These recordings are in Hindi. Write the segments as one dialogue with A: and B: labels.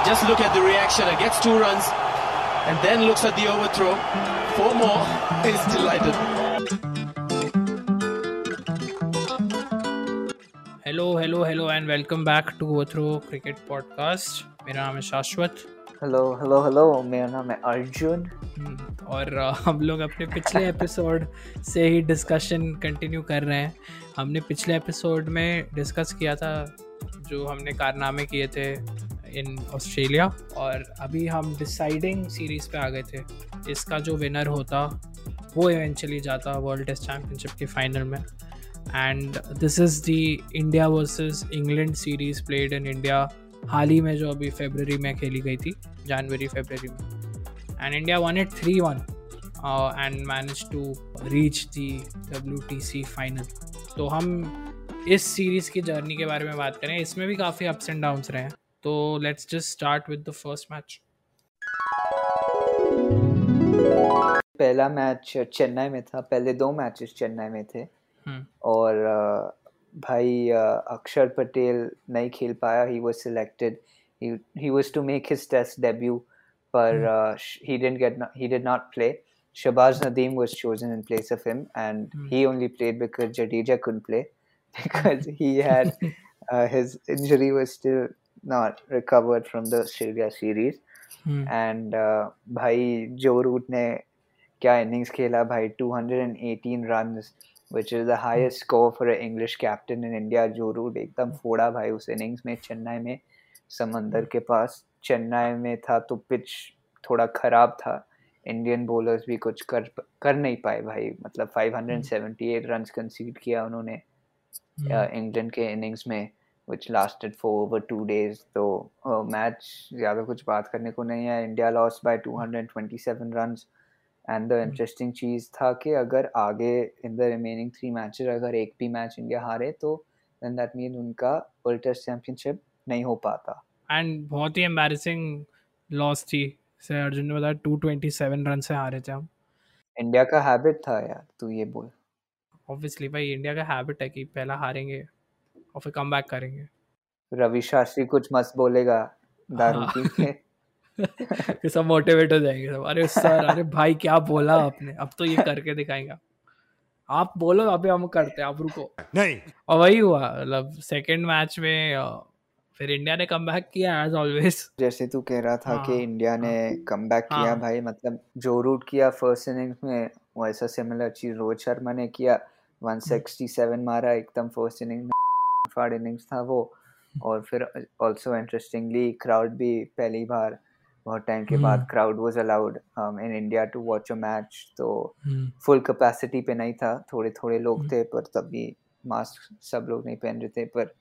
A: But just look at the reaction. It gets two runs and then looks at the overthrow. Four more. He's delighted.
B: Hello hello hello and welcome back to ओथ्रो cricket podcast मेरा नाम है शाश्वत
C: हेलो हेलो हेलो मेरा नाम है अर्जुन
B: हम्म, और हम लोग अपने पिछले एपिसोड से ही डिस्कशन कंटिन्यू कर रहे हैं हमने पिछले एपिसोड में डिस्कस किया था जो हमने कारनामे किए थे इन ऑस्ट्रेलिया और अभी हम डिसाइडिंग सीरीज़ पे आ गए थे। इसका जो विनर होता, वो इवेंचुअली जाता वर्ल्ड टेस्ट चैम्पियनशिप के फाइनल में। And this is the India versus England series played in India हाल ही में जो अभी फेबररी में खेली गई थी जनवरी फेबररी में। And India won it three one and manage to reach the W T C final तो हम इस सीरीज़ की जर्नी के बारे में बात करें। इसमें भी काफ़ी अप्स एंड डाउन्स रहे हैं। तो let's just start with the first match
C: पहला मैच चेन्नई में था पहले दो मैचेस चेन्नई में थे और अ, भाई अ, अक्षर पटेल नहीं खेल पाया he was selected he was to make his test debut पर he didn't get he did not play Shabazz Nadeem was chosen in place of him and
B: Hmm.
C: he only played because Jadeja couldn't play because he had uh, his injury was still not recovered from the Australia series. And भाई जो रूट ने क्या इनिंग्स खेला भाई 218 runs which is the highest score for an English captain in India Joe Root एकदम फोड़ा भाई उस इनिंग्स में चेन्नई में समंदर के पास। चेन्नई में था तो पिच थोड़ा खराब था। इंडियन बॉलर्स भी कुछ कर कर नहीं पाए भाई। मतलब 578 रन्स कंसीड किया उन्होंने इंग्लैंड के इनिंग्स में। Which lasted for over two days. तो मैच ज़्यादा कुछ बात करने को नहीं है। India loss by 227 runs and the interesting चीज़ था कि अगर आगे in the remaining three matches अगर एक भी मैच इंडिया हारे तो देन दैट मीन उनका वर्ल्ड टेस्ट चैंपियनशिप नहीं हो पाता।
B: एंड बहुत ही एम्बैरेसिंग लॉस थी। से अर्जुन ने बताया टू ट्वेंटी सेवन रन से हारे थे हम।
C: इंडिया का हैबिट था यार तू ये बोल।
B: ऑब्वियसली भाई इंडिया का हैबिट है कि पहला हारेंगे। और फिर कम बैक करेंगे।
C: रवि शास्त्री कुछ मस्त बोलेगा दारू
B: हाँ।
C: पी के
B: सब मोटिवेट हो जाएँगे सब। अरे सर अरे भाई क्या बोला आपने? अब तो ये करके दिखाएँगे। आप बोलो अभी हम करते हैं आप रुको।
D: नहीं।
B: और वही हुआ मतलब सेकंड मैच में फिर इंडिया ने कम बैक किया एज ऑलवेज
C: जैसे तू कह रहा था कि
B: हाँ,
C: इंडिया ने कम बैक किया
B: हाँ।
C: भाई मतलब जो रूट किया फ़र्स्ट इनिंग्स में वैसा सिमिलर चीज़ रोहित शर्मा ने किया। 167 मारा एकदम फ़र्स्ट इनिंग में। फाड़ इनिंग्स था वो और फिर ऑल्सो इंटरेस्टिंगली क्राउड भी पहली बार बहुत टाइम के बाद
B: हम्म।
C: Crowd was allowed in India to watch a match तो फुल कैपेसिटी पे नहीं था थोड़े थोड़े लोग
B: हम्म।
C: थे पर तब भी मास्क सब लोग नहीं पहन रहे थे पर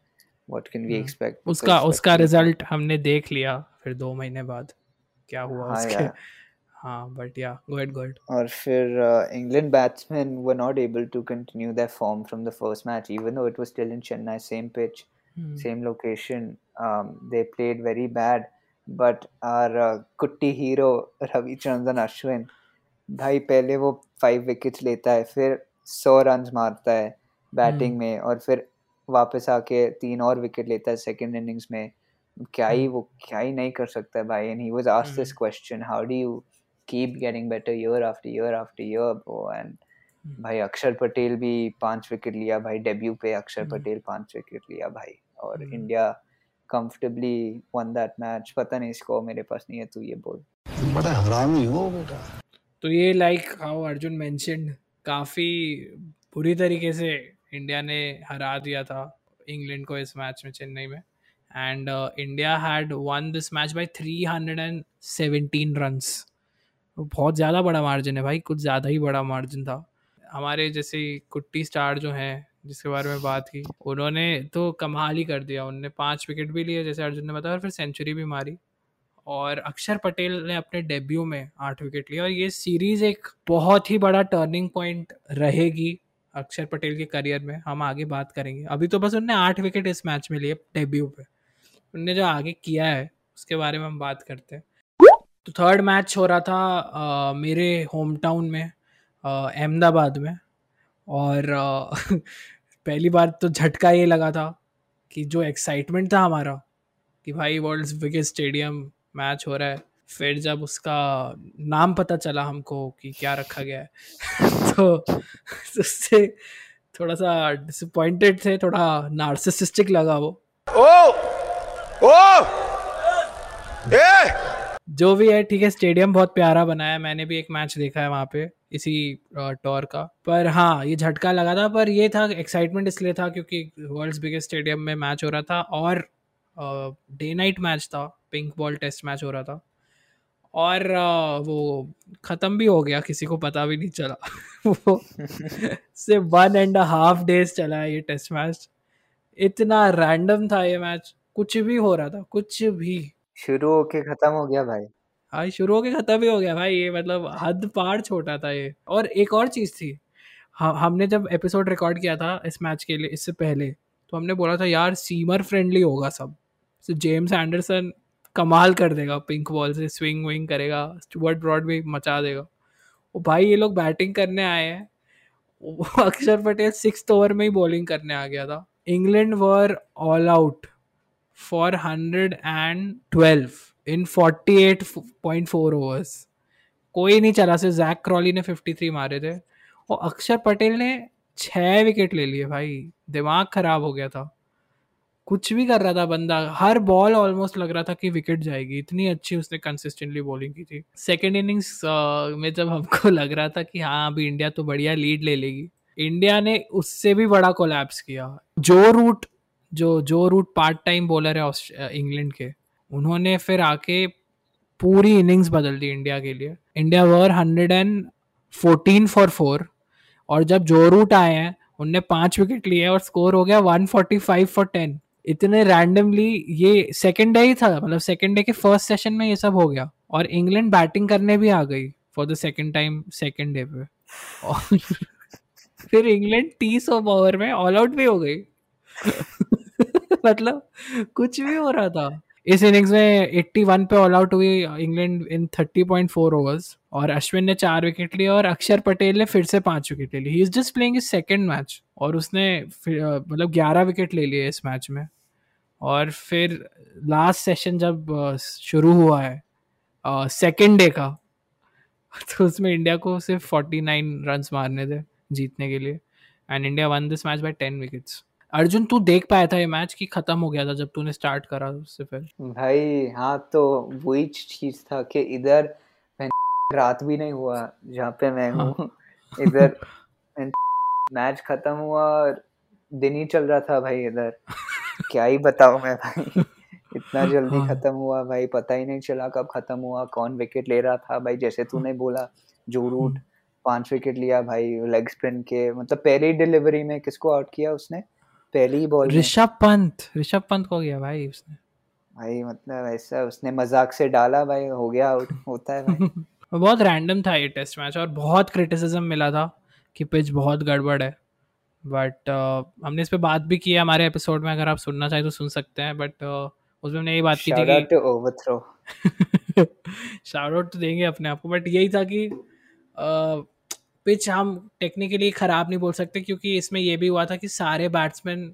C: what can we
B: hmm.
C: Expect
B: उसका उसका रिज़ल्ट हमने देख लिया फिर दो महीने बाद क्या हुआ
C: हाँ
B: उसके हाँ बट या गो एट गो एट
C: और फिर England batsman were not able to continue that form from the first match even though it was still in Chennai same pitch same location they played very bad but our कुट्टी हीरो रविचंद्रन अश्विन भाई पहले वो फाइव विकेट्स लेता है फिर सौ रन मारता है बैटिंग में और फिर वापस आके तीन और विकेट लेता है सेकेंड इनिंग्स में क्या ही वो क्या ही नहीं कर सकता है भाई and he was asked
B: this
C: question how do you keep getting better year after year after year bro. And
B: हम्म।
C: भाई अक्षर पटेल भी पाँच विकेट लिया भाई डेब्यू पे अक्षर
B: हम्म।
C: पटेल पाँच विकेट लिया भाई। और
B: हम्म।
C: India comfortably won that match पता नहीं स्कोर मेरे पास नहीं है तू ये बोल।
D: बड़ा हरामी हो बेटा।
B: तो ये लाइक हाउ अर्जुन मेंशनड काफ़ी बुरी तरीके से इंडिया ने हरा दिया था इंग्लैंड को इस मैच में चेन्नई में। And India had won this match by 317 runs बहुत ज़्यादा बड़ा मार्जिन है भाई, कुछ ज़्यादा ही बड़ा मार्जिन था। हमारे जैसे कुट्टी स्टार जो हैं, जिसके बारे में बात की, उन्होंने तो कमाल ही कर दिया। उन्होंने पाँच विकेट भी लिए, जैसे अर्जुन ने बताया, और फिर सेंचुरी भी मारी। और अक्षर पटेल ने अपने डेब्यू में आठ विकेट लिए, और ये सीरीज़ एक बहुत ही बड़ा टर्निंग पॉइंट रहेगी अक्षर पटेल के करियर में। हम आगे बात करेंगे। अभी तो बस उनने आठ विकेट इस मैच में लिए डेब्यू पे। उनने जो आगे किया है, उसके बारे में हम बात करते हैं। तो थर्ड मैच हो रहा था अ, मेरे होम टाउन में अहमदाबाद में। और अ, पहली बार तो झटका ये लगा था कि जो एक्साइटमेंट था हमारा कि भाई वर्ल्ड्स बिगेस्ट स्टेडियम मैच हो रहा है। फिर जब उसका नाम पता चला हमको कि क्या रखा गया है तो उससे थोड़ा सा डिसअपॉइंटेड थे थोड़ा नार्सिसिस्टिक लगा वो। ओ! ओ! ए! जो भी है, ठीक है स्टेडियम बहुत प्यारा बनाया है मैंने भी एक मैच देखा है वहाँ पे, इसी टॉर का। पर हाँ ये झटका लगा था, पर ये था एक्साइटमेंट इसलिए था क्योंकि वर्ल्ड्स बिगेस्ट स्टेडियम में मैच हो रहा था और डे नाइट मैच था पिंक बॉल टेस्ट मैच हो रहा था। और वो ख़त्म भी हो गया, किसी को पता भी नहीं चला। वो सिर्फ़ वन एंड हाफ़ डेज़ चला ये टेस्ट मैच इतना रैंडम था ये मैच कुछ भी हो रहा था, कुछ भी।
C: शुरू होके खत्म हो गया भाई।
B: हाँ शुरू होके खत्म ही हो गया भाई, ये मतलब हद पार छोटा था ये। और एक और चीज़ थी हम हमने जब एपिसोड रिकॉर्ड किया था इस मैच के लिए, इससे पहले तो हमने बोला था, यार सीमर फ्रेंडली होगा सब। तो जेम्स एंडरसन कमाल कर देगा पिंक बॉल से स्विंग विंग करेगा स्टुअर्ट ब्रॉड भी मचा देगा। वो भाई, ये लोग बैटिंग करने आए हैं। अक्षर पटेल सिक्स ओवर में ही बॉलिंग करने आ गया था। England were all out and twelve in forty eight point four overs कोई नहीं चला सिर्फ़ जैक क्रॉली ने फिफ्टी थ्री मारे थे। और अक्षर पटेल ने छः विकेट ले लिए भाई। दिमाग खराब हो गया था। कुछ भी कर रहा था बंदा। हर बॉल ऑलमोस्ट लग रहा था कि विकेट जाएगी। इतनी अच्छी उसने कंसिस्टेंटली बॉलिंग की थी। सेकेंड इनिंग्स uh, में जब हमको लग रहा था कि हाँ अभी इंडिया तो बढ़िया लीड ले लेगी। इंडिया ने उससे भी बड़ा कोलैप्स किया। Joe Root Joe Joe Root part time bowler है इंग्लैंड के, उन्होंने फिर आके पूरी इनिंग्स बदल दी इंडिया के लिए। India were hundred and fourteen for four और जब जो रूट आए हैं, उनने पाँच विकेट लिए और स्कोर हो गया one forty five for ten इतने रैंडमली ये सेकेंड डे ही था मतलब सेकेंड डे के फ़र्स्ट सेशन में ये सब हो गया, और इंग्लैंड बैटिंग करने भी आ गई for the second time second day पे। और फिर इंग्लैंड तीस ओवर में ऑल आउट भी हो गई। मतलब कुछ भी हो रहा था। इस इनिंग्स में 81 पे ऑल आउट हुई इंग्लैंड इन 30.4 ओवर्स और अश्विन ने चार विकेट लिए और अक्षर पटेल ने फिर से पाँच विकेट ले ली। He is just playing is second match और उसने मतलब 11 विकेट ले लिए इस मैच में। और फिर लास्ट सेशन जब शुरू हुआ है सेकेंड डे का तो उसमें इंडिया को सिर्फ़ 49 रन्स मारने थे जीतने के लिए। And India won this match by 10 wickets Arjun तू देख पाया था ये मैच कि खत्म हो गया था जब तूने स्टार्ट करा उससे फिर
C: भाई हाँ तो वही चीज़ था कि इधर रात भी नहीं हुआ जहाँ पे मैं हूँ हाँ। इधर मैच खत्म हुआ और दिन ही चल रहा था भाई इधर क्या ही बताऊँ मैं भाई इतना जल्दी हाँ। खत्म हुआ भाई पता ही नहीं चला कब खत्म हुआ कौन विकेट ले रहा था भाई जैसे तूने बोला जो रूट। पाँच विकेट लिया भाई लेग स्पिन के मतलब पहली डिलीवरी में किसको आउट किया उसने पहली बॉल
B: ऋषभ पंत ऋषभ पंत को गया भाई उसने।
C: भाई मतलब ऐसा उसने मज़ाक से डाला भाई हो गया आउट होता है भाई।
B: बहुत रैंडम था ये टेस्ट मैच और बहुत क्रिटिसिज्म मिला था कि पिच बहुत गड़बड़ है। बट uh, हमने इस पे बात भी की है हमारे एपिसोड में अगर आप सुनना चाहें तो सुन सकते हैं बट uh, उसमें हमने यही बात की थी कि ओवरथ्रो शाउट आउट तो देंगे अपने आप को बट यही था कि uh, पिच हम टेक्निकली ख़राब नहीं बोल सकते, क्योंकि इसमें यह भी हुआ था कि सारे batsman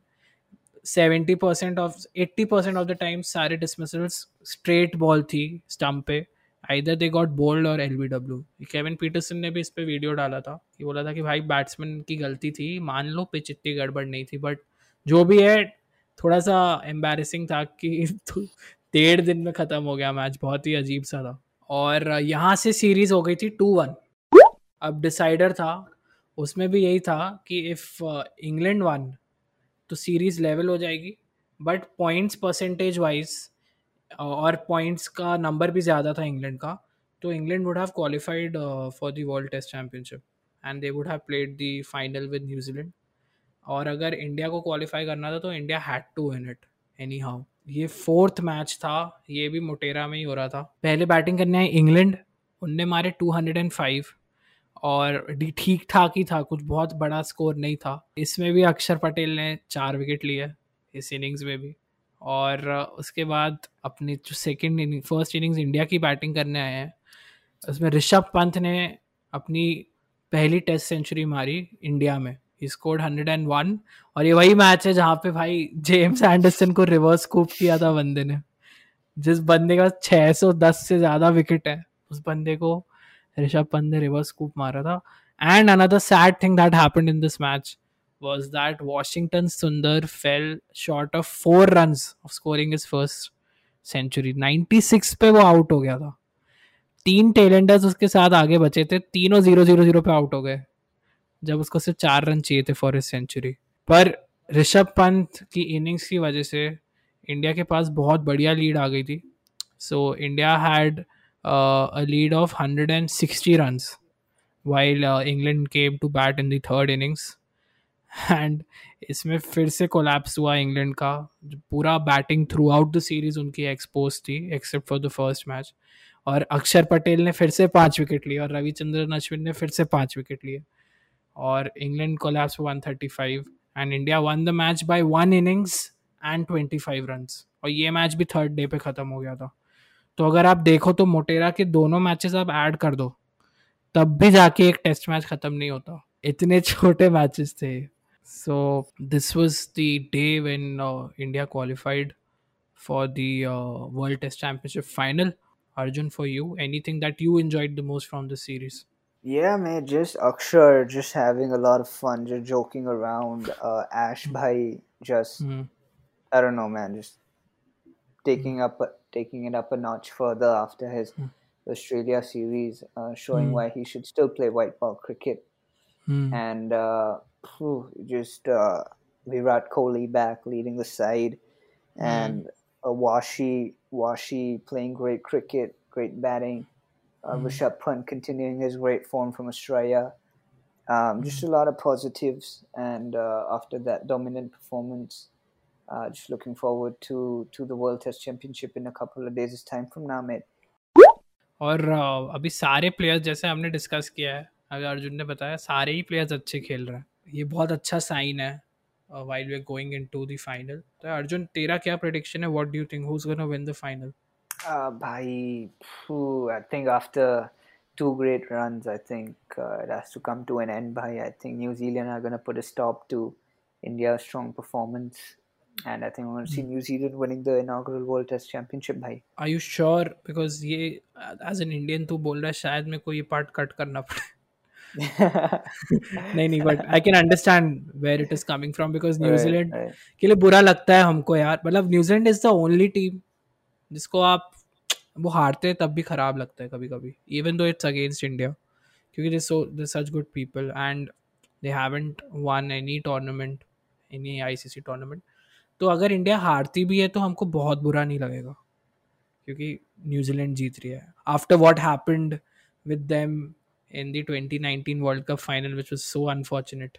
B: seventy percent of eighty percent of the time सारे डिसमिसल्स स्ट्रेट बॉल थी स्टम्प पे। आइदर दे गॉट बोल्ड और L B W Kevin Pietersen ने भी इस पर वीडियो डाला था, कि बोला था कि भाई बैट्समैन की गलती थी, मान लो पिच इतनी गड़बड़ नहीं थी बट जो भी है थोड़ा सा एम्बेरसिंग था कि डेढ़ दिन में ख़त्म हो गया मैच बहुत ही अजीब सा था। और यहाँ से सीरीज़ हो गई थी टू वन अब डिसाइडर था, उसमें भी यही था कि इफ़ इंग्लैंड वन तो सीरीज़ लेवल हो जाएगी। बट पॉइंट्स परसेंटेज वाइज और पॉइंट्स का नंबर भी ज़्यादा था इंग्लैंड का तो England would have qualified for the world test championship and they would have played the final with New Zealand और अगर इंडिया को क्वालिफाई करना था तो India had to win it anyhow ये फोर्थ मैच था, ये भी मोटेरा में ही हो रहा था। पहले बैटिंग करने आए इंग्लैंड उनने मारे टू हंड्रेड एंड फाइव और ठीक ठाक ही था, कुछ बहुत बड़ा स्कोर नहीं था। इसमें भी अक्षर पटेल ने चार विकेट लिए इस इनिंग्स में भी। और उसके बाद अपनी जो second inning first innings India की बैटिंग करने आए हैं, उसमें ऋषभ पंत ने अपनी पहली टेस्ट सेंचुरी मारी इंडिया में। He scored hundred and one और ये वही मैच है जहाँ पे भाई जेम्स एंडरसन को रिवर्स कूप किया था बंदे ने। जिस बंदे का 610 से ज़्यादा विकेट है, उस बंदे को ऋषभ पंत ने रिवर्स स्कूप मारा था. And another sad thing that happened in this match was that Washington Sundar fell short of four runs of scoring his first century. 96 पे वो आउट हो गया था. तीन टेलेंडर्स उसके साथ आगे बचे थे. तीनों ज़ीरो ज़ीरो ज़ीरो पे आउट हो गए. जब उसको सिर्फ़ चार रन चाहिए थे फॉर हिज सेंचुरी पर ऋषभ पंत की इनिंग्स की वजह से इंडिया के पास बहुत बढ़िया लीड आ गई थी. So India had a lead of 160 runs while uh, England came to bat in the third innings. And इसमें फिर से कोलैप्स हुआ इंग्लैंड का। पूरा batting throughout the series उनकी एक्सपोज थी except for the first match और अक्षर पटेल ने फिर से पाँच विकेट लिए और रविचंद्रन अश्विन ने फिर से पाँच विकेट लिए। और England collapse one thirty five and India won the match by one innings and twenty five run और ये मैच भी थर्ड डे पे ख़त्म हो गया था। तो अगर आप देखो तो मोटेरा के दोनों मैचेस आप ऐड कर दो तब भी जाके एक टेस्ट मैच खत्म नहीं होता इतने छोटे मैचेस थे so this was the day when India qualified for the world test championship final Arjun for you any that you enjoy the most from the series
C: Yeah, man, just Akshar just having a lot of fun, just joking around. Uh, Ash Bhai just,
B: mm-hmm.
C: I don't know, man, just taking mm-hmm. up taking it up a notch further after his
B: Mm.
C: Australia series, uh, showing
B: Mm.
C: why he should still play white ball cricket.
B: Mm.
C: and uh, phew, just uh, Virat Kohli back leading the side, and a Washi Washi playing great cricket, great batting. Uh,
B: Mm.
C: Rishabh Pant continuing his great form from Australia. Um, just a lot of positives, and uh, after that dominant performance, uh, just looking forward to to the World Test Championship in a couple of days' time from now, mate.
B: और uh, अभी सारे प्लेयर्स जैसे हमने डिस्कस किया है अगर अर्जुन ने बताया सारे ही प्लेयर्स अच्छे खेल रहे हैं ये बहुत अच्छा साइन है while we are going into the final तो अर्जुन तेरा क्या प्रेडिक्शन है what do you think who is gonna win the final
C: Uh, bhai, phew, I think after two great runs, I think uh, it has to come to an end. Bhai, I think New Zealand are going to put a stop to India's strong performance, And I think we're going to see New Zealand winning the inaugural World Test Championship. Bhai,
B: are you sure because ये एज एन इंडियन तू बोल रहा है शायद मेरे को ये पार्ट कट करना पड़े नहीं नहीं but I can understand where it is coming from
C: because New Zealand
B: के लिए बुरा लगता है हमको यार मतलब New Zealand is the only team जिसको आप वो हारते हैं तब भी खराब लगता है कभी कभी even though it's against India क्योंकि they so they such good people and they haven't won any tournament any ICC tournament तो अगर इंडिया हारती भी है तो हमको बहुत बुरा नहीं लगेगा, क्योंकि न्यूजीलैंड जीत रही है। After what happened with them in the twenty nineteen world cup final which was so unfortunate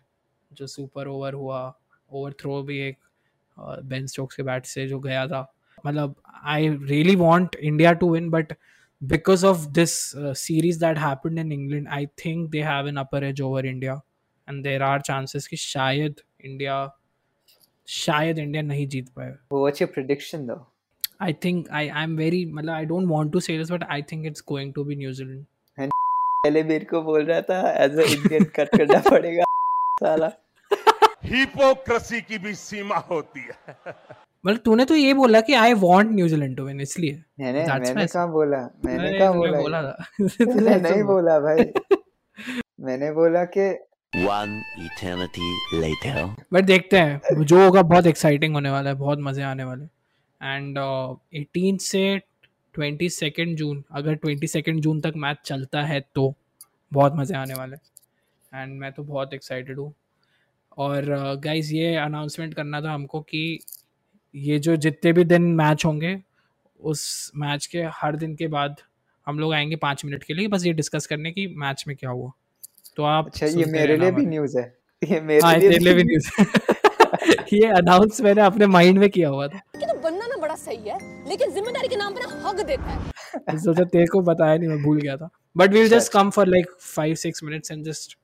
B: जो सुपर ओवर हुआ ओवर थ्रो भी एक बेन स्टोक्स के बैट से जो गया था। मतलब I really want India to win but because of this series that happened in England I think they have an upper edge over India and there are chances कि शायद इंडिया शायद इंडिया नहीं जीत पाए।
C: what's your prediction though?
B: I think I I am very मतलब I don't want to say this but I think it's going to be New Zealand
C: पहले मेरे को बोल रहा था एज अ इंडियन कट करना पड़ेगा साला।
E: हिपोक्रेसी की भी सीमा होती है।
B: मतलब तूने तो ये बोला कि I want New Zealand to win इसलिए।
C: मैंने मैंने कहाँ बोला? मैंने कहाँ बोला?
B: बोला था। तूने
C: नहीं बोला भाई। मैंने बोला कि
F: One eternity later.
B: बट देखते हैं। जो होगा बहुत एक्साइटिंग होने वाला है बहुत मज़े आने वाले एंड एटीन से ट्वेंटी सेकेंड जून अगर ट्वेंटी सेकेंड जून तक मैच चलता है तो बहुत मज़े आने वाले एंड मैं तो बहुत एक्साइटेड हूँ। और गाइज़ uh, ये अनाउंसमेंट करना था हमको कि ये जो जितने भी दिन मैच होंगे उस मैच के हर दिन के बाद हम लोग आएँगे पाँच मिनट के लिए। बस ये डिस्कस करने की मैच में क्या हुआ। तो आप
C: अच्छा ये मेरे लिए भी न्यूज़ है। ये मेरे
B: हाँ
C: लिए
B: लिए भी न्यूज़ ये अनाउंस मैंने अपने माइंड में किया हुआ था।
G: कि तो बनना ना बड़ा सही है लेकिन ज़िम्मेदारी के नाम पर ना हक देता है।
B: सोचा तेरे को बताया नहीं मैं भूल गया था। But we'll just come for like five six minutes and just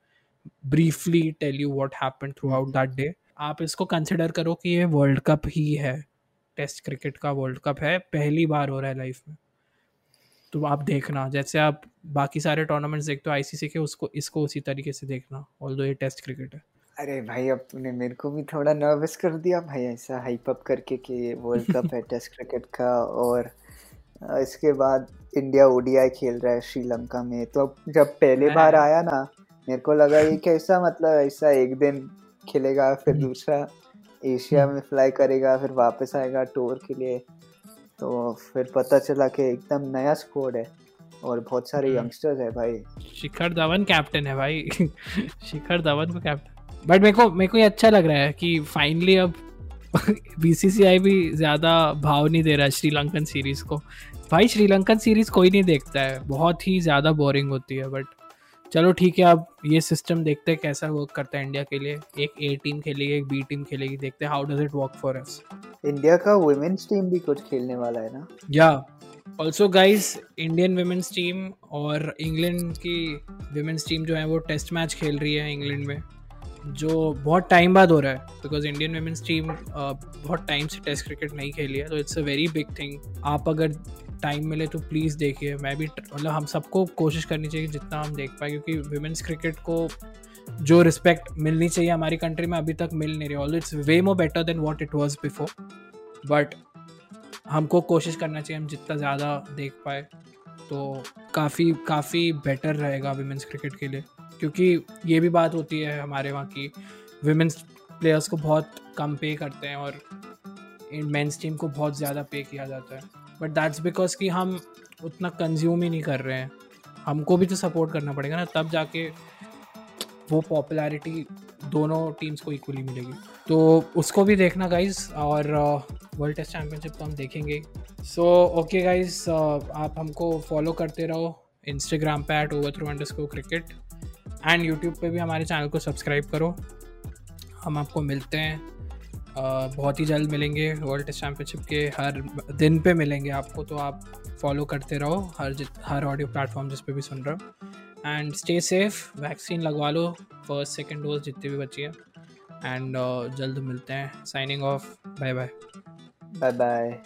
B: briefly tell you what happened throughout that day आप इसको कंसिडर करो कि ये वर्ल्ड कप ही है। टेस्ट क्रिकेट का वर्ल्ड कप है पहली बार हो रहा है लाइफ में। तो आप देखना जैसे आप बाकी सारे टूर्नामेंट्स देखते हो आईसीसी के उसको इसको उसी तरीके से देखना ऑल ये टेस्ट क्रिकेट है
C: अरे भाई अब तूने मेरे को भी थोड़ा नर्वस कर दिया भाई ऐसा हाइप अप करके कि ये वर्ल्ड कप है टेस्ट क्रिकेट का और इसके बाद इंडिया ओडीआई खेल रहा है श्रीलंका में तो अब जब पहले। बार आया ना मेरे को लगा ये कैसा मतलब ऐसा एक दिन खेलेगा फिर
B: हम्म।
C: दूसरा एशिया में फ्लाई करेगा फिर वापस आएगा टूर के लिए तो फिर पता चला कि एकदम नया स्क्वाड है और बहुत सारे
B: हम्म।
C: यंगस्टर्स है भाई।
B: शिखर धवन कैप्टन है भाई। शिखर धवन को कैप्टन बट मेरे को मेरे को ये अच्छा लग रहा है कि फाइनली अब बीसीसीआई भी ज़्यादा भाव नहीं दे रहा है श्रीलंकन सीरीज़ को। भाई श्रीलंकन सीरीज़ कोई नहीं देखता है। बहुत ही ज़्यादा बोरिंग होती है बट चलो ठीक है अब ये सिस्टम देखते हैं कैसा वर्क करता है इंडिया के लिए। एक ए टीम खेलेगी एक बी टीम खेलेगी देखते हैं how does it work for us
C: India का वुमेन्स टीम भी कुछ खेलने वाला है ना?
B: या also guys Indian women's team और इंग्लैंड की वुमेन्स टीम जो है, वो टेस्ट मैच खेल रही है इंग्लैंड में, जो बहुत टाइम बाद हो रहा है बिकॉज़ इंडियन वुमेन्स टीम बहुत टाइम से टेस्ट क्रिकेट नहीं खेली है तो it's a very big thing आप अगर टाइम मिले तो प्लीज़ देखिए। मैं भी मतलब हम सबको कोशिश करनी चाहिए जितना हम देख पाए, क्योंकि वुमेन्स क्रिकेट को जो रिस्पेक्ट मिलनी चाहिए हमारी कंट्री में, अभी तक मिल नहीं रही। All it's way more better than what it was before but हमको कोशिश करना चाहिए हम जितना ज़्यादा देख पाए तो काफ़ी काफ़ी बेटर रहेगा विमेंस क्रिकेट के लिए। क्योंकि ये भी बात होती है हमारे वहाँ की विमेंस प्लेयर्स को बहुत कम पे करते हैं और मेंस टीम को बहुत ज़्यादा पे किया जाता है। बट दैट्स बिकॉज़ कि हम उतना कंज्यूम ही नहीं कर रहे हैं। हमको भी तो सपोर्ट करना पड़ेगा ना, तब जाके वो पॉपुलैरिटी दोनों टीम्स को इक्वली मिलेगी। तो उसको भी देखना गाइज़ और वर्ल्ड टेस्ट चैम्पियनशिप तो हम देखेंगे। सो ओके गाइज़ आप हमको फॉलो करते रहो। इंस्टाग्राम पे at overthrow underscore cricket and YouTube पे भी हमारे चैनल को सब्सक्राइब करो। हम आपको मिलते हैं। Uh, बहुत ही जल्द मिलेंगे वर्ल्ड टेस्ट चैम्पियनशिप के हर दिन पे मिलेंगे आपको। तो आप फॉलो करते रहो। हर हर ऑडियो प्लेटफॉर्म जिस पे भी सुन रहे हो। एंड स्टे सेफ़ वैक्सीन लगवा लो. फ़र्स्ट सेकेंड डोज जितने भी बची है. एंड uh, जल्द मिलते हैं. Signing off bye bye
C: bye bye